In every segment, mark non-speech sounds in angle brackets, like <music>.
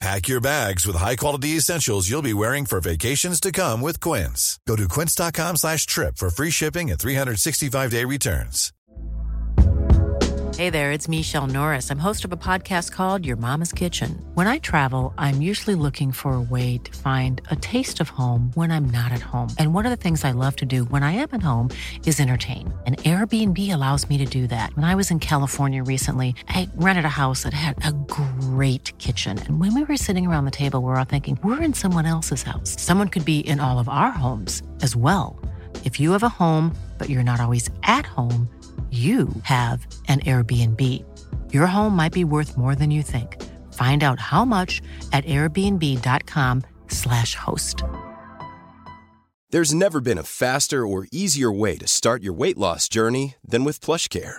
Pack your bags with high-quality essentials you'll be wearing for vacations to come with Quince. Go to quince.com slash trip for free shipping and 365-day returns. Hey there, it's Michelle Norris. I'm host of a podcast called Your Mama's Kitchen. When I travel, I'm usually looking for a way to find a taste of home when I'm not at home. And one of the things I love to do when I am at home is entertain. And Airbnb allows me to do that. When I was in California recently, I rented a house that had a great kitchen. And when we were sitting around the table, we we're all thinking, we're in someone else's house. Someone could be in all of our homes as well. If you have a home, but you're not always at home, you have an Airbnb. Your home might be worth more than you think. Find out how much at airbnb.com/slash host. There's never been a faster or easier way to start your weight loss journey than with PlushCare.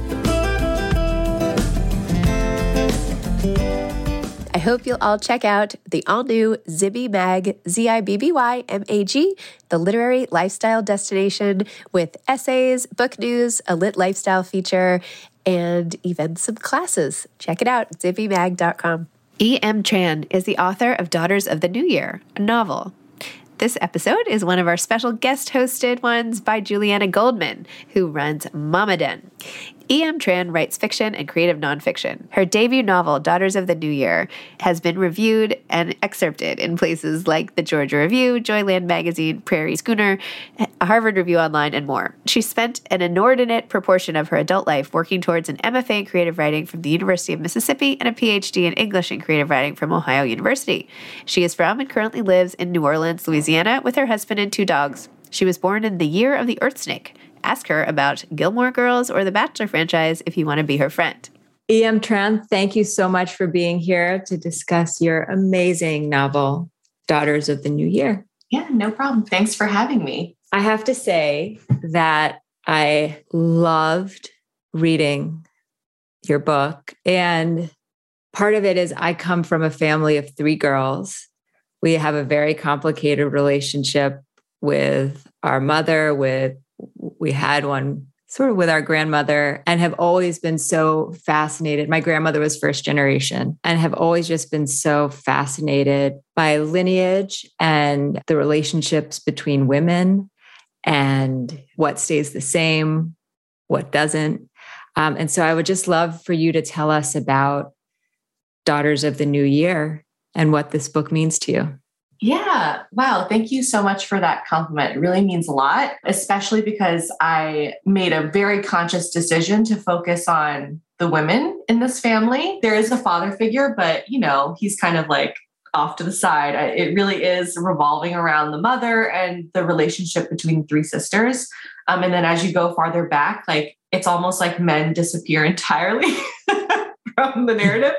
I hope you'll all check out the all new Zibby Mag, Z I B B Y M A G, the literary lifestyle destination with essays, book news, a lit lifestyle feature, and even some classes. Check it out, zibbymag.com. E.M. Tran is the author of Daughters of the New Year, a novel. This episode is one of our special guest hosted ones by Julianna Goldman, who runs Mama Den. E.M. Tran writes fiction and creative nonfiction. Her debut novel, Daughters of the New Year, has been reviewed and excerpted in places like the Georgia Review, Joyland Magazine, Prairie Schooner, Harvard Review Online, and more. She spent an inordinate proportion of her adult life working towards an MFA in creative writing from the University of Mississippi and a PhD in English and creative writing from Ohio University. She is from and currently lives in New Orleans, Louisiana, with her husband and two dogs. She was born in the year of the Earth Snake ask her about Gilmore Girls or the Bachelor franchise if you want to be her friend. E.M. Tran, thank you so much for being here to discuss your amazing novel, Daughters of the New Year. Yeah, no problem. Thanks for having me. I have to say that I loved reading your book. And part of it is I come from a family of three girls. We have a very complicated relationship with our mother, with we had one sort of with our grandmother and have always been so fascinated. My grandmother was first generation and have always just been so fascinated by lineage and the relationships between women and what stays the same, what doesn't. Um, and so I would just love for you to tell us about Daughters of the New Year and what this book means to you. Yeah. Wow. Thank you so much for that compliment. It really means a lot, especially because I made a very conscious decision to focus on the women in this family. There is a father figure, but you know, he's kind of like off to the side. It really is revolving around the mother and the relationship between three sisters. Um, and then as you go farther back, like it's almost like men disappear <laughs> entirely. From the narrative.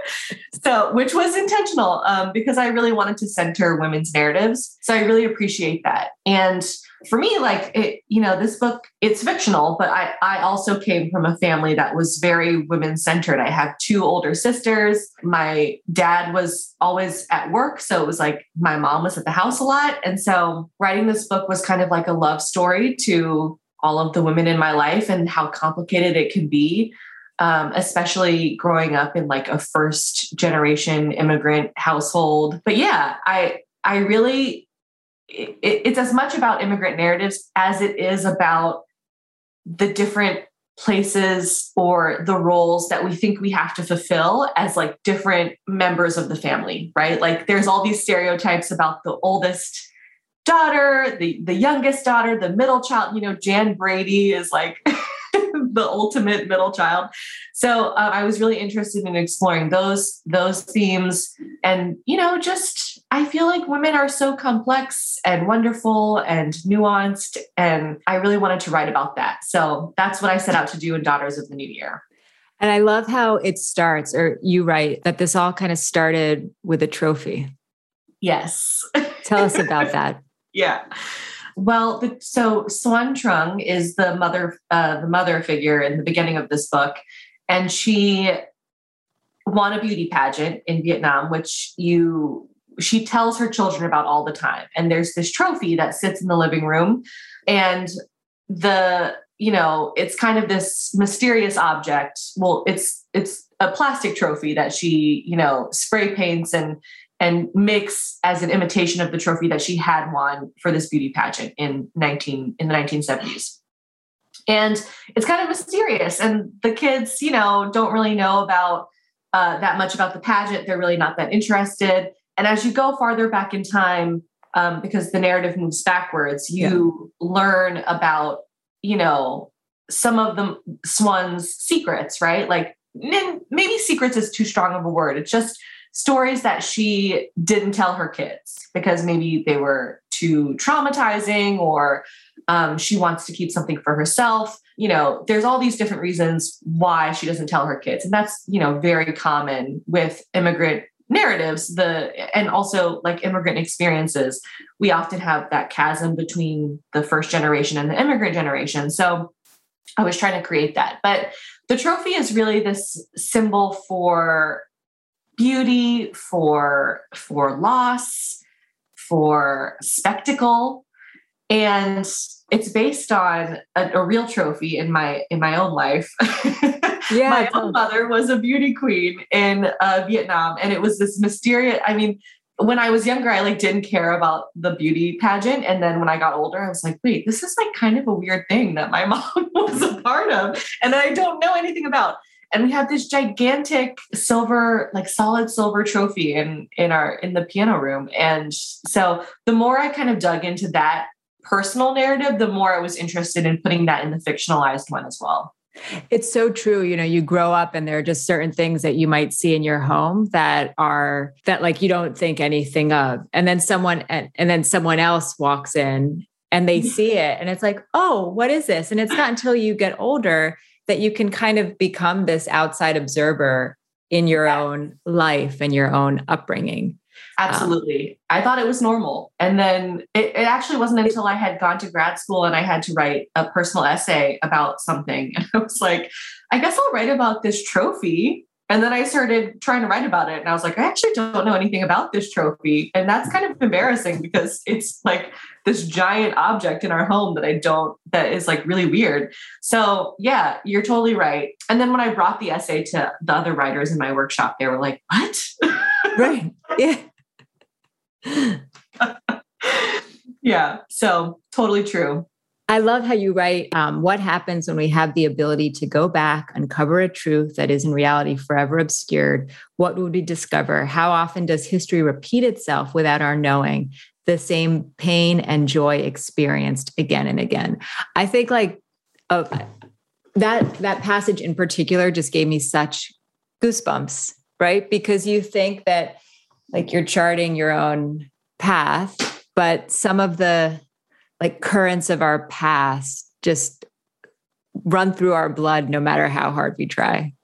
So, which was intentional um, because I really wanted to center women's narratives. So I really appreciate that. And for me, like it, you know, this book, it's fictional, but I, I also came from a family that was very women centered. I have two older sisters. My dad was always at work. So it was like my mom was at the house a lot. And so writing this book was kind of like a love story to all of the women in my life and how complicated it can be um, especially growing up in like a first generation immigrant household. But yeah, I I really it, it's as much about immigrant narratives as it is about the different places or the roles that we think we have to fulfill as like different members of the family, right? Like there's all these stereotypes about the oldest daughter, the the youngest daughter, the middle child, you know, Jan Brady is like <laughs> <laughs> the ultimate middle child. So uh, I was really interested in exploring those those themes, and you know, just I feel like women are so complex and wonderful and nuanced, and I really wanted to write about that. So that's what I set out to do in Daughters of the New Year. And I love how it starts, or you write that this all kind of started with a trophy. Yes. Tell us about <laughs> that. yeah. Well, the, so Xuan Trung is the mother, uh, the mother figure in the beginning of this book, and she won a beauty pageant in Vietnam, which you she tells her children about all the time. And there's this trophy that sits in the living room, and the you know it's kind of this mysterious object. Well, it's it's a plastic trophy that she you know spray paints and and mix as an imitation of the trophy that she had won for this beauty pageant in 19 in the 1970s and it's kind of mysterious and the kids you know don't really know about uh, that much about the pageant. They're really not that interested. And as you go farther back in time um, because the narrative moves backwards you yeah. learn about you know some of the Xuan's secrets right? Like maybe secrets is too strong of a word. It's just stories that she didn't tell her kids because maybe they were too traumatizing or um, she wants to keep something for herself. You know there's all these different reasons why she doesn't tell her kids. And that's you know very common with immigrant narratives the and also like immigrant experiences. We often have that chasm between the first generation and the immigrant generation. So i was trying to create that. But the trophy is really this symbol for beauty, for for loss, for spectacle, and it's based on a, a real trophy in my in my own life. <laughs> Yeah, my own mother was a beauty queen in uh, Vietnam, and it was this mysterious. I mean, when I was younger, I like didn't care about the beauty pageant. And then when I got older, I was like, wait, this is like kind of a weird thing that my <laughs> mom <laughs> was a part of and I don't know anything about and we have this gigantic silver like solid silver trophy in in our in the piano room and so the more i kind of dug into that personal narrative the more i was interested in putting that in the fictionalized one as well it's so true. You know, you grow up and there are just certain things that you might see in your home that are that like you don't think anything of. And then someone and, and then someone else walks in and they <laughs> see it and it's like, "Oh, what is this?" And it's not until you get older that you can kind of become this outside observer in your yeah. own life and your own upbringing. Absolutely. Um, I thought it was normal. And then it, it, actually wasn't until I had gone to grad school and I had to write a personal essay about something. And <laughs> I was like, I guess I'll write about this trophy and then I started trying to write about it. And I was like, I actually don't know anything about this trophy. And that's kind of embarrassing because it's like this giant object in our home that I don't, that is like really weird. So yeah, you're totally right. And then when I brought the essay to the other writers in my workshop, they were like, what? <laughs> right. Yeah. <laughs> yeah. So totally true. I love how you write um, what happens when we have the ability to go back, uncover a truth that is in reality forever obscured. What would we discover? How often does history repeat itself without our knowing? The same pain and joy experienced again and again. I think like uh, that that passage in particular just gave me such goosebumps, right? Because you think that like you're charting your own path, but some of the like currents of our past just run through our blood no matter how hard we try.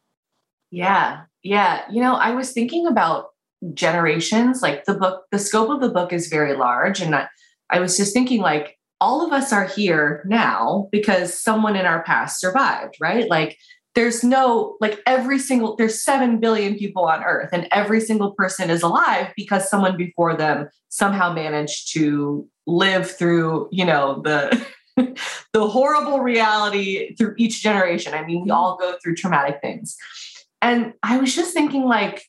Yeah. Yeah. You know, I was thinking about generations, like the book, the scope of the book is very large. And I, I was just thinking, like, all of us are here now because someone in our past survived, right? Like, there's no, like, every single, there's 7 billion people on earth, and every single person is alive because someone before them somehow managed to live through, you know, the <laughs> the horrible reality through each generation. I mean, we all go through traumatic things. And I was just thinking like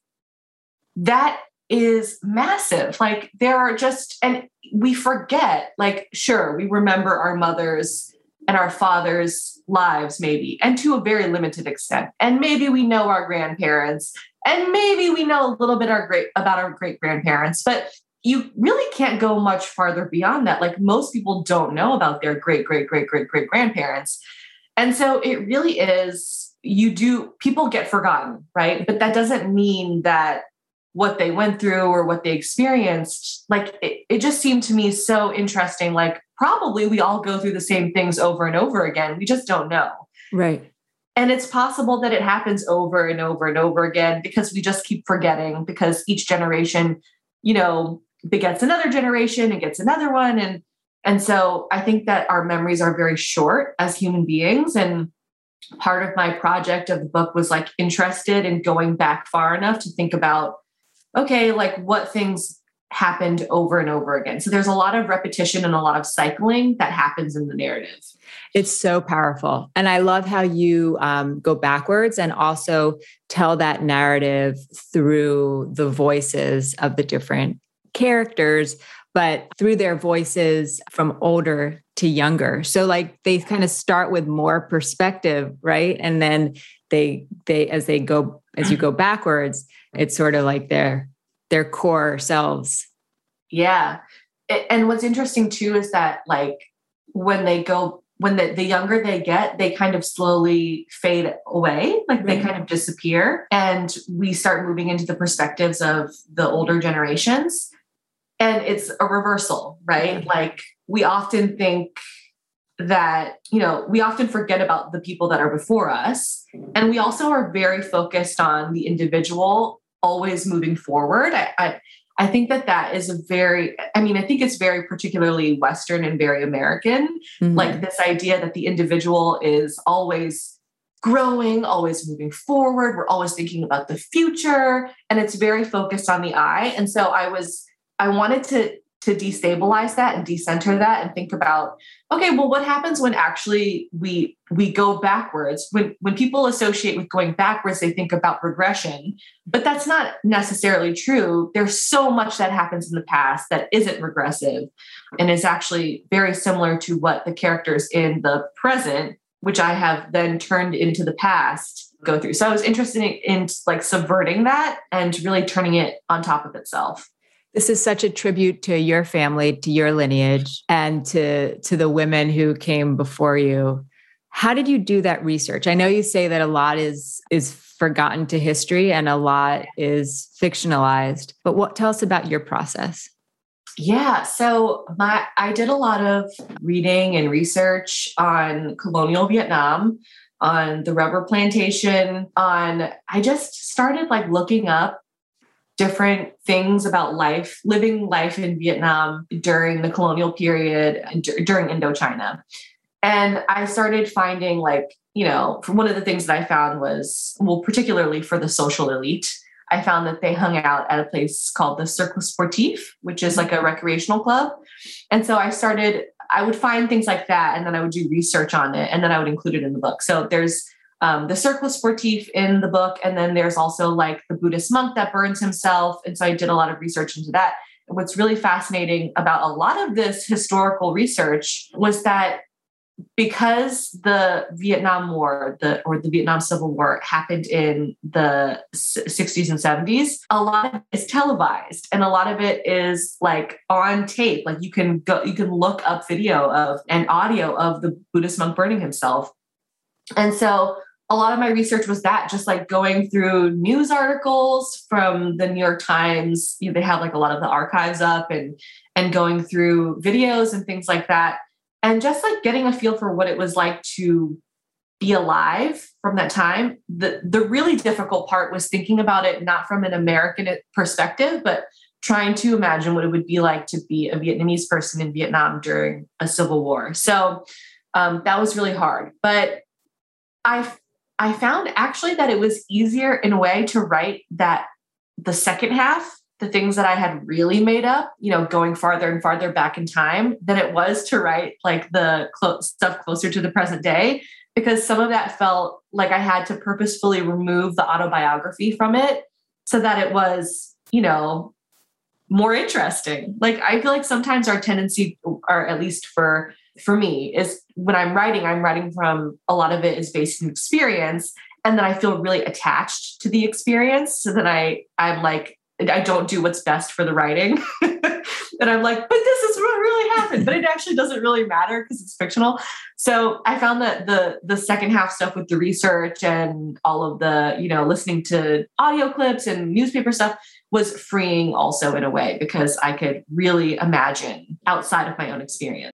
that is massive. Like there are just and we forget like sure, we remember our mothers and our fathers' lives maybe and to a very limited extent. And maybe we know our grandparents and maybe we know a little bit our great about our great grandparents, but you really can't go much farther beyond that. Like most people don't know about their great, great, great, great, great grandparents. And so it really is, you do, people get forgotten, right? But that doesn't mean that what they went through or what they experienced, like it, it just seemed to me so interesting. Like probably we all go through the same things over and over again. We just don't know. Right. And it's possible that it happens over and over and over again because we just keep forgetting because each generation, you know, begets another generation and gets another one and and so i think that our memories are very short as human beings and part of my project of the book was like interested in going back far enough to think about okay like what things happened over and over again so there's a lot of repetition and a lot of cycling that happens in the narrative it's so powerful and i love how you um, go backwards and also tell that narrative through the voices of the different characters, but through their voices from older to younger. So like they kind of start with more perspective, right? And then they they as they go as you go backwards, it's sort of like their their core selves. Yeah. And what's interesting too is that like when they go when the, the younger they get, they kind of slowly fade away, like they kind of disappear. And we start moving into the perspectives of the older generations and it's a reversal, right? Like we often think that, you know, we often forget about the people that are before us. And we also are very focused on the individual always moving forward. I, I, I think that that is a very, I mean, I think it's very particularly Western and very American. Mm-hmm. Like this idea that the individual is always growing, always moving forward. We're always thinking about the future. And it's very focused on the I. And so I was, I wanted to to destabilize that and decenter that and think about okay well what happens when actually we we go backwards? When when people associate with going backwards they think about regression but that's not necessarily true. There's so much that happens in the past that isn't regressive and is actually very similar to what the characters in the present which i have then turned into the past go through. So i was interested in, in like subverting that and really turning it on top of itself this is such a tribute to your family, to your lineage, and to, to the women who came before you. How did you do that research? I know you say that a lot is is forgotten to history and a lot is fictionalized, but what tell us about your process? Yeah, so my I did a lot of reading and research on colonial Vietnam, on the rubber plantation, on I just started like looking up different things about life, living life in Vietnam during the colonial period, during Indochina. And I started finding, like, you know, one of the things that I found was, well, particularly for the social elite, I found that they hung out at a place called the Cercle Sportif, which is like a recreational club. And so I started, I would find things like that and then I would do research on it and then I would include it in the book. So there's um, the Cercle Sportif in the book. And then there's also like the Buddhist monk that burns himself. And so I did a lot of research into that. And what's really fascinating about a lot of this historical research was that because the Vietnam War, the or the Vietnam Civil War happened in the 60s and 70s, a lot of it is televised and a lot of it is like on tape. Like you can go, you can look up video of and audio of the Buddhist monk burning himself. And so a lot of my research was that just like going through news articles from the New York Times. You know, they have like a lot of the archives up and and going through videos and things like that. And just like getting a feel for what it was like to be alive from that time. The the really difficult part was thinking about it not from an American perspective, but trying to imagine what it would be like to be a Vietnamese person in Vietnam during a civil war. So um, that was really hard. But I I found actually that it was easier in a way to write that the second half, the things that I had really made up, you know, going farther and farther back in time than it was to write like the stuff closer to the present day because some of that felt like I had to purposefully remove the autobiography from it so that it was, you know, more interesting. Like I feel like sometimes our tendency, or at least for for me is when I'm writing, I'm writing from a lot of it is based in experience. And then I feel really attached to the experience. So then I, I'm like, I don't do what's best for the writing. <laughs> and I'm like, but this is what really happened. But it actually doesn't really matter because it's fictional. So I found that the the second half stuff with the research and all of the, you know, listening to audio clips and newspaper stuff was freeing also in a way because I could really imagine outside of my own experience.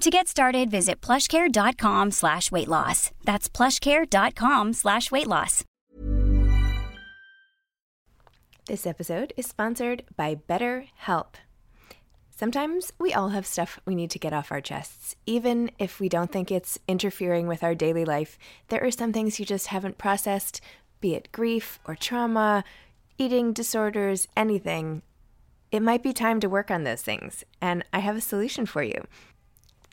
To get started, visit plushcare.com slash weight loss. That's plushcare.com slash weight loss. This episode is sponsored by BetterHelp. Sometimes we all have stuff we need to get off our chests. Even if we don't think it's interfering with our daily life, there are some things you just haven't processed, be it grief or trauma, eating disorders, anything. It might be time to work on those things, and I have a solution for you.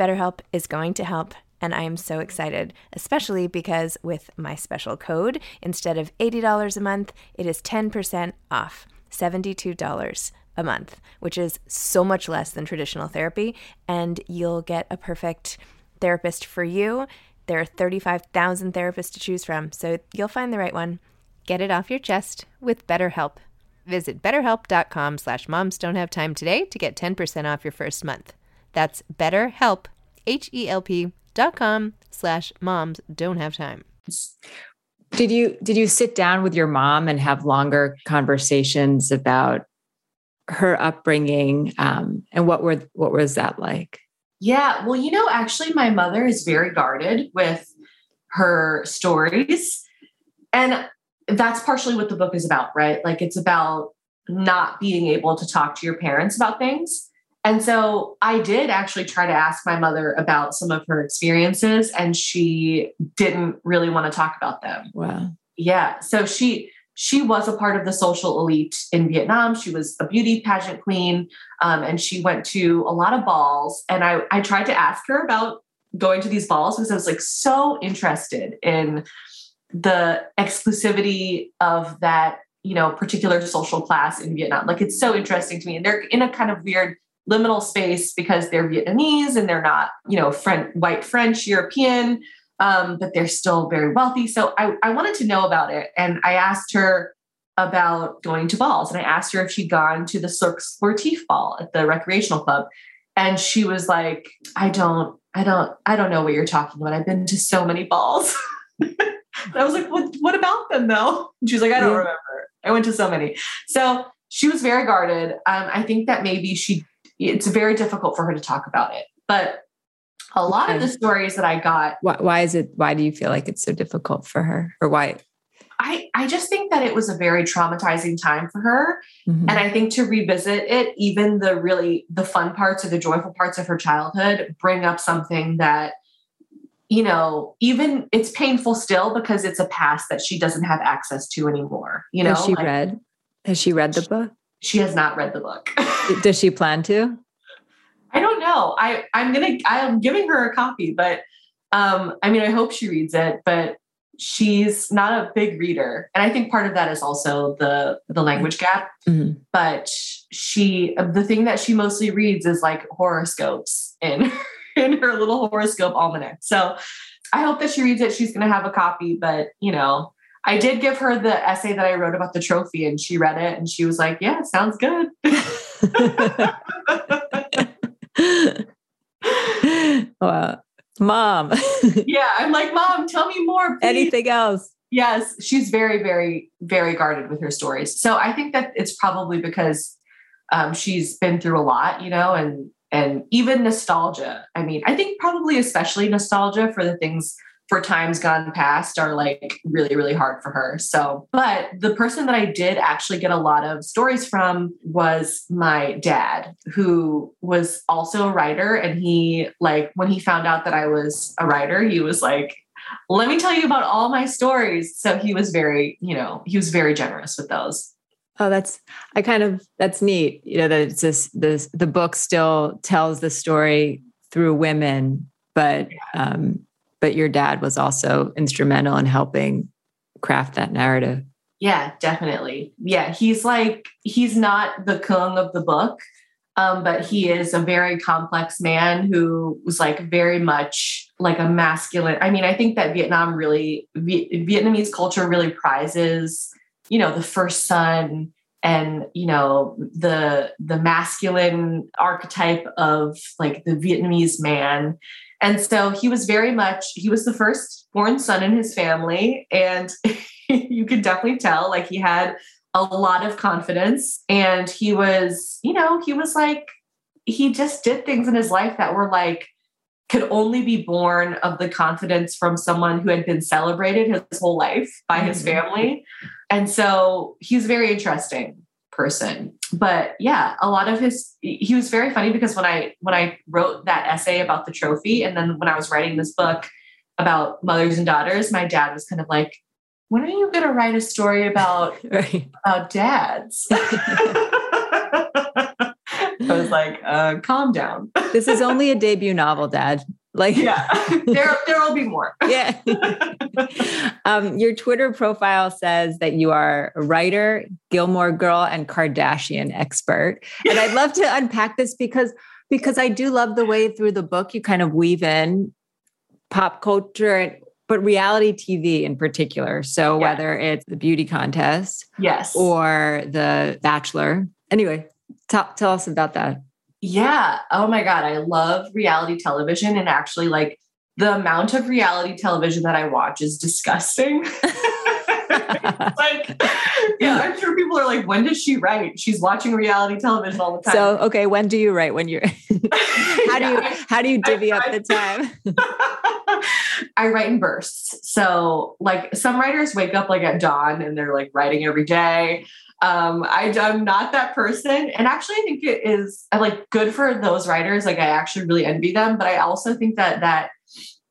BetterHelp is going to help, and I am so excited, especially because with my special code, instead of $80 a month, it is 10% off, $72 a month, which is so much less than traditional therapy, and you'll get a perfect therapist for you. There are 35,000 therapists to choose from, so you'll find the right one. Get it off your chest with BetterHelp. Visit betterhelp.com slash moms don't have time today to get 10% off your first month. That's BetterHelp, H-E-L-P dot com slash moms don't have time. Did you did you sit down with your mom and have longer conversations about her upbringing um, and what were what was that like? Yeah, well, you know, actually, my mother is very guarded with her stories, and that's partially what the book is about, right? Like, it's about not being able to talk to your parents about things. And so I did actually try to ask my mother about some of her experiences, and she didn't really want to talk about them. Wow. Yeah. So she she was a part of the social elite in Vietnam. She was a beauty pageant queen, um, and she went to a lot of balls. And I I tried to ask her about going to these balls because I was like so interested in the exclusivity of that you know particular social class in Vietnam. Like it's so interesting to me, and they're in a kind of weird liminal space because they're Vietnamese and they're not you know French, white French, European, um, but they're still very wealthy. So I, I wanted to know about it, and I asked her about going to balls, and I asked her if she'd gone to the Cercle Sportif ball at the recreational club, and she was like, "I don't, I don't, I don't know what you're talking about. I've been to so many balls." <laughs> I was like, what, what about them though? And was like, I don't yeah. remember. I went to so many. So she was very guarded. Um, I think that maybe she, it's very difficult for her to talk about it. But a lot okay. of the stories that I got. Why, why is it, why do you feel like it's so difficult for her or why? I, I just think that it was a very traumatizing time for her. Mm-hmm. And I think to revisit it, even the really the fun parts or the joyful parts of her childhood bring up something that you know, even it's painful still because it's a past that she doesn't have access to anymore. You know, has she like, read? Has she read the book? She has not read the book. <laughs> Does she plan to? I don't know. I I'm gonna I'm giving her a copy, but um, I mean, I hope she reads it, but she's not a big reader, and I think part of that is also the the language gap. Mm-hmm. But she, the thing that she mostly reads is like horoscopes in <laughs> in her little horoscope almanac. So I hope that she reads it. She's going to have a copy, but you know, I did give her the essay that I wrote about the trophy and she read it and she was like, yeah, sounds good. <laughs> <laughs> wow. Mom. <laughs> yeah, I'm like, Mom, tell me more. Please. Anything else? Yes, she's very, very, very guarded with her stories. So I think that it's probably because um, she's been through a lot, you know, and and even nostalgia. I mean, I think probably especially nostalgia for the things for times gone past are like really, really hard for her. So, but the person that I did actually get a lot of stories from was my dad, who was also a writer. And he, like, when he found out that I was a writer, he was like, let me tell you about all my stories. So he was very, you know, he was very generous with those. Oh, that's I kind of that's neat. You know that it's this this the book still tells the story through women, but um, but your dad was also instrumental in helping craft that narrative. Yeah, definitely. Yeah, he's like he's not the Kung of the book, um, but he is a very complex man who was like very much like a masculine. I mean, I think that Vietnam really Vietnamese culture really prizes you know the first son and you know the the masculine archetype of like the vietnamese man and so he was very much he was the first born son in his family and <laughs> you could definitely tell like he had a lot of confidence and he was you know he was like he just did things in his life that were like could only be born of the confidence from someone who had been celebrated his whole life by mm-hmm. his family. And so he's very interesting person. But yeah, a lot of his he was very funny because when I when I wrote that essay about the trophy and then when I was writing this book about mothers and daughters, my dad was kind of like, when are you going to write a story about <laughs> right. about dads? <laughs> <laughs> I was like, uh, calm down. this is only a debut novel, Dad. Like, yeah, <laughs> there there will be more. <laughs> yeah. um, your Twitter profile says that you are a writer, Gilmore Girl, and Kardashian expert. And I'd love to unpack this because because I do love the way through the book you kind of weave in pop culture but reality TV in particular. So yeah. whether it's the beauty contest, yes, or the Bachelor. Anyway, Tell, tell us about that. Yeah. Oh my God. I love reality television. And actually, like, the amount of reality television that I watch is disgusting. <laughs> like, yeah, I'm sure people are like, when does she write? She's watching reality television all the time. So, okay, when do you write? When you're <laughs> how do you <laughs> how do you divvy up the time? I write in bursts. So, like some writers wake up like at dawn and they're like writing every day. Um, I, I'm not that person. And actually, I think it is like good for those writers. Like I actually really envy them. But I also think that that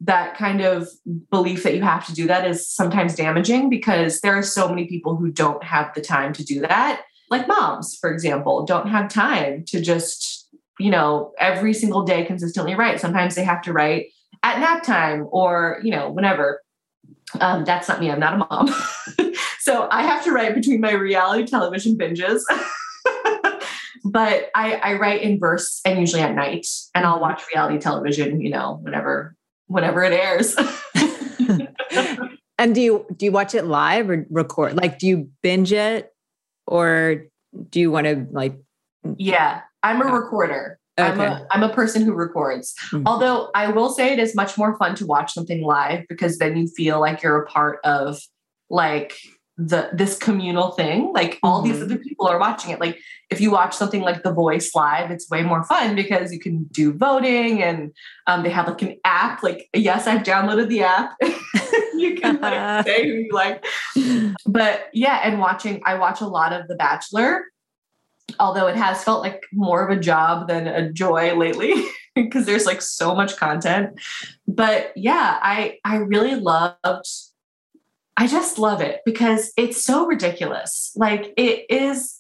that kind of belief that you have to do that is sometimes damaging because there are so many people who don't have the time to do that. Like moms, for example, don't have time to just, you know, every single day consistently write. Sometimes they have to write at nap time or, you know, whenever. Um, that's not me. I'm not a mom. <laughs> so I have to write between my reality television binges. <laughs> but I, I write in bursts and usually at night, and I'll watch reality television, you know, whenever whenever it airs. <laughs> and do you do you watch it live or record? Like, do you binge it, or do you want to like? Yeah, I'm a recorder. Okay. I'm a I'm a person who records. Mm-hmm. Although I will say it is much more fun to watch something live because then you feel like you're a part of like the this communal thing. Like mm-hmm. all these mm-hmm. other people are watching it. Like if you watch something like The Voice live, it's way more fun because you can do voting and um, they have like an app. Like yes, I've downloaded the app. <laughs> you can like <laughs> say who you like. But yeah, and watching I watch a lot of The Bachelor although it has felt like more of a job than a joy lately <laughs> because there's like so much content but yeah i i really loved i just love it because it's so ridiculous. Like it is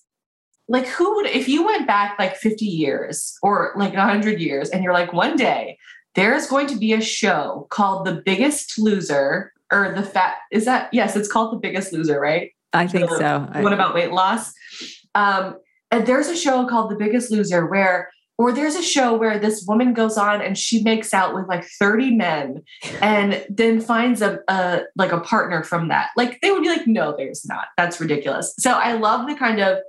like who would if you went back like 50 years or like 100 years and you're like one day there's going to be a show called the biggest loser or the fat is that yes it's called the biggest loser right? I think so. What about weight loss. Um and there's a show called The Biggest Loser where or there's a show where this woman goes on and she makes out with like 30 men and then finds a, a, like a partner from that. Like they would be like no there's not. That's ridiculous. So i love the kind of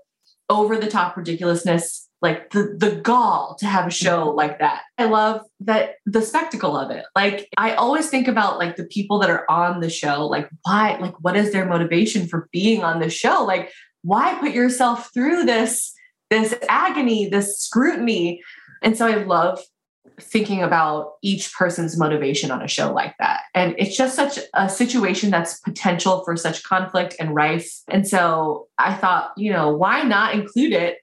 over the top ridiculousness like the the gall to have a show like that. I love that the spectacle of it. Like i always think about like the people that are on the show like why like what is their motivation for being on the show? Like why put yourself through this this agony this scrutiny. And so i love thinking about each person's motivation on a show like that. And it's just such a situation that's potential for such conflict and rife. And so i thought you know why not include it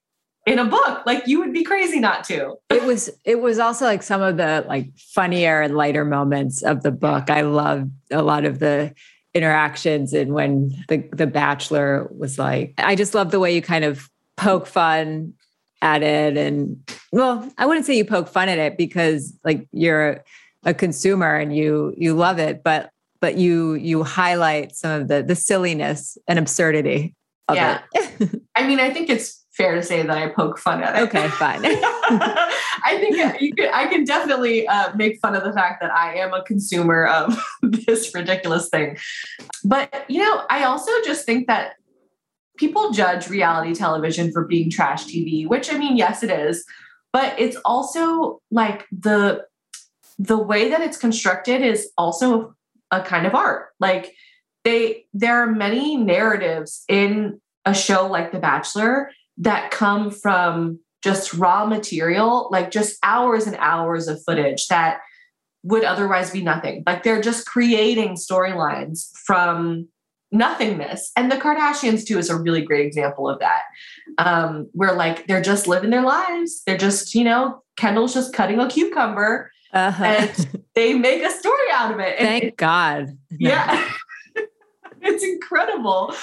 in a book? Like you would be crazy not to. It was it was also like some of the like funnier and lighter moments of the book. I love a lot of the interactions and when the the bachelor was like i just love the way you kind of poke fun at it and well i wouldn't say you poke fun at it because like you're a consumer and you you love it but but you you highlight some of the the silliness and absurdity of yeah. it <laughs> i mean i think it's fair to say that I poke fun at it. Okay, fine. <laughs> I think you could, I can definitely uh, make fun of the fact that I am a consumer of <laughs> this ridiculous thing. But, you know, I also just think that people judge reality television for being trash TV, which I mean, yes, it is. But it's also like the the way that it's constructed is also a kind of art. Like they there are many narratives in a show like The Bachelor that come from just raw material, like just hours and hours of footage that would otherwise be nothing. Like they're just creating storylines from nothingness. And the Kardashians, too, is a really great example of that. Um, where like they're just living their lives. They're just, you know, Kendall's just cutting a cucumber uh-huh. and <laughs> they make a story out of it. Thank it, God. Yeah. <laughs> it's incredible.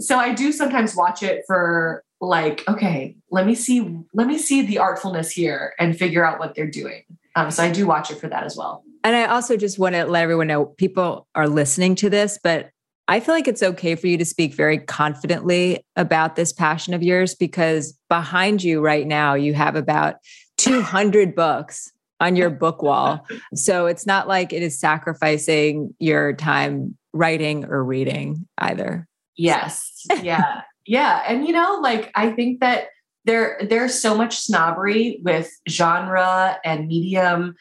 So I do sometimes watch it for like okay let me see let me see the artfulness here and figure out what they're doing um, so i do watch it for that as well and i also just want to let everyone know people are listening to this but i feel like it's okay for you to speak very confidently about this passion of yours because behind you right now you have about 200 books on your book wall <laughs> so it's not like it is sacrificing your time writing or reading either yes yeah yeah. And you know, like I think that there there's so much snobbery with genre and medium.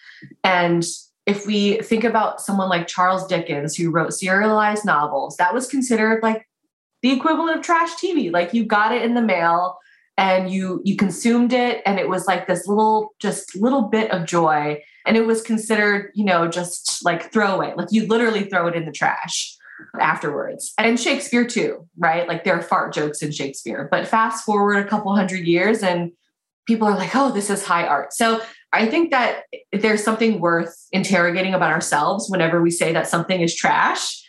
And if we think about someone like Charles Dickens, who wrote serialized novels, that was considered like the equivalent of trash TV. Like you got it in the mail and you you consumed it and it was like this little just little bit of joy and it was considered you know just like throwaway like you literally throw it in the trash afterwards. And Shakespeare too, right? Like there are fart jokes in Shakespeare. But fast forward a couple hundred years and people are like, oh, this is high art. So I think that there's something worth interrogating about ourselves whenever we say that something is trash,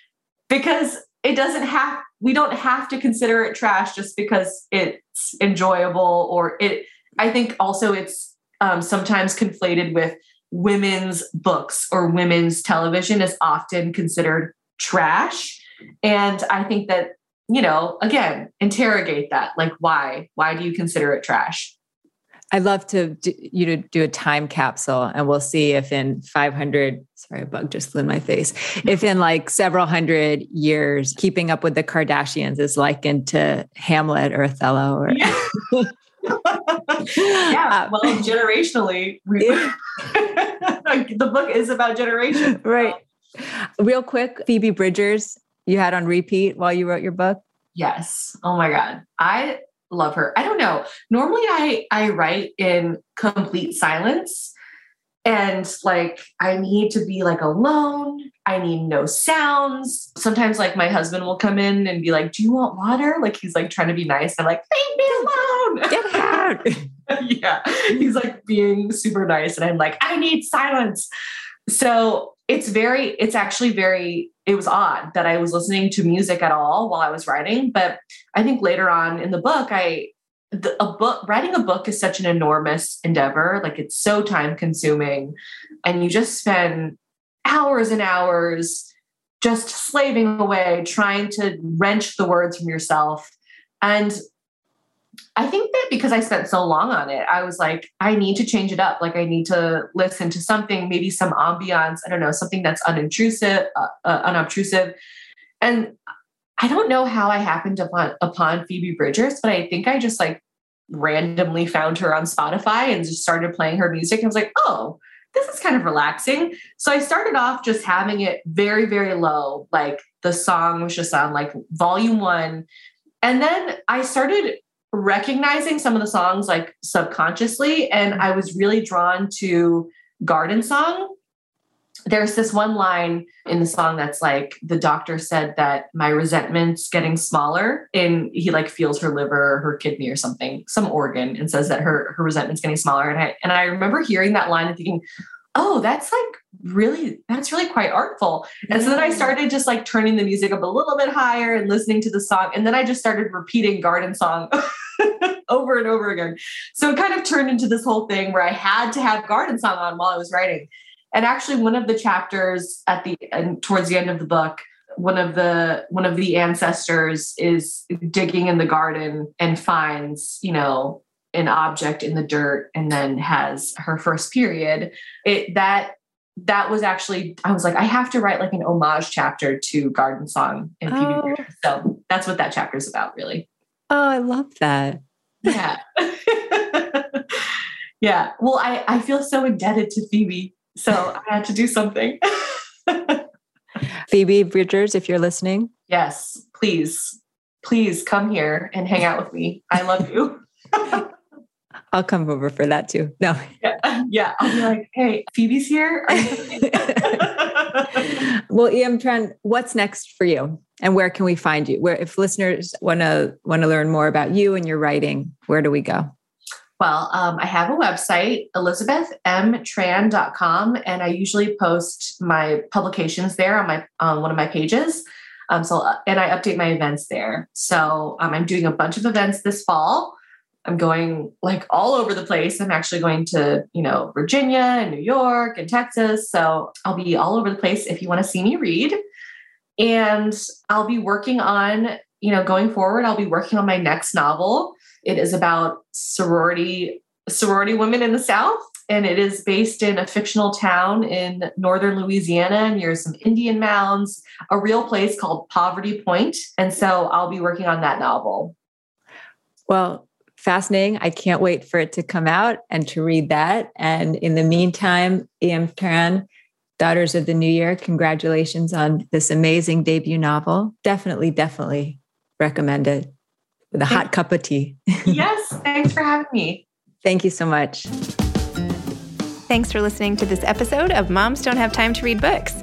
because it doesn't have, we don't have to consider it trash just because it's enjoyable or it, I think also it's um, sometimes conflated with women's books or women's television is often considered trash. And I think that, you know, again, interrogate that. Like, why? Why do you consider it trash? I'd love to do, you to do a time capsule, and we'll see if in 500. Sorry, a bug just flew in my face. If in like several hundred years, keeping up with the Kardashians is likened to Hamlet or Othello, or yeah. <laughs> yeah, uh, well, generationally, we, <laughs> the book is about generation, right? Real quick, Phoebe Bridgers, you had on repeat while you wrote your book. Yes. Oh my god, I love her. I don't know. Normally, I I write in complete silence, and like I need to be like alone. I need no sounds. Sometimes, like my husband will come in and be like, "Do you want water?" Like he's like trying to be nice. I'm like, "Leave me alone. Get <laughs> out." yeah, he's like being super nice, and I'm like, "I need silence." So it's very, it's actually very, it was odd that I was listening to music at all while I was writing. But I think later on in the book, I, the, a book, writing a book is such an enormous endeavor. Like it's so time consuming. And you just spend hours and hours just slaving away, trying to wrench the words from yourself. And I think that because I spent so long on it, I was like, I need to change it up. Like, I need to listen to something, maybe some ambiance. I don't know, something that's unintrusive, uh, uh, unobtrusive. And I don't know how I happened upon upon Phoebe Bridgers, but I think I just like randomly found her on Spotify and just started playing her music. I was like, oh, this is kind of relaxing. So I started off just having it very, very low. Like the song was just on like volume one. And then I started recognizing some of the songs like subconsciously. And I was really drawn to Garden Song. There's this one line in the song that's like the doctor said that my resentment's getting smaller and he like feels her liver or her kidney or something, some organ, and says that her her resentment's getting smaller. And I and I remember hearing that line and thinking, oh, that's like really, that's really quite artful. And so then I started just like turning the music up a little bit higher and listening to the song. And then I just started repeating Garden Song <laughs> over and over again. So it kind of turned into this whole thing where I had to have Garden Song on while I was writing. And actually, one of the chapters at the and towards the end of the book, one of the one of the ancestors is digging in the garden and finds, you know, an object in the dirt and then has her first period it that that was actually i was like i have to write like an homage chapter to garden song and oh. so that's what that chapter is about really. Oh i love that. Yeah. <laughs> Yeah. Well i i feel so indebted to phoebe so i had to do something. Phoebe bridgers if you're listening. Yes please please come here and hang out with me. I love you <laughs> I'll come over for that too. No. Yeah. <laughs> yeah. I'll be like, hey, Phoebe's here. <laughs> well, EM Tran, what's next for you? And where can we find you? Where if listeners want to want to learn more about you and your writing, where do we go? Well, um, I have a website, elizabethmtran.com, and I usually post my publications there on my on one of my pages. Um, so, and I update my events there. So, um, I'm doing a bunch of events this fall. I'm going like all over the place. I'm actually going to, you know, Virginia and New York and Texas. So I'll be all over the place if you want to see me read. And I'll be working on, you know, going forward, I'll be working on my next novel. It is about sorority sorority women in the South. And it is based in a fictional town in northern Louisiana near some Indian mounds, a real place called Poverty Point. And so I'll be working on that novel. Well, fascinating. I can't wait for it to come out and to read that. And in the meantime, E.M. Tran, Daughters of the New Year, congratulations on this amazing debut novel. Definitely, definitely recommend it with a hot cup of tea. <laughs> yes, thanks for having me. Thank you so much. Thanks for listening to this episode of Moms Don't Have Time to Read Books.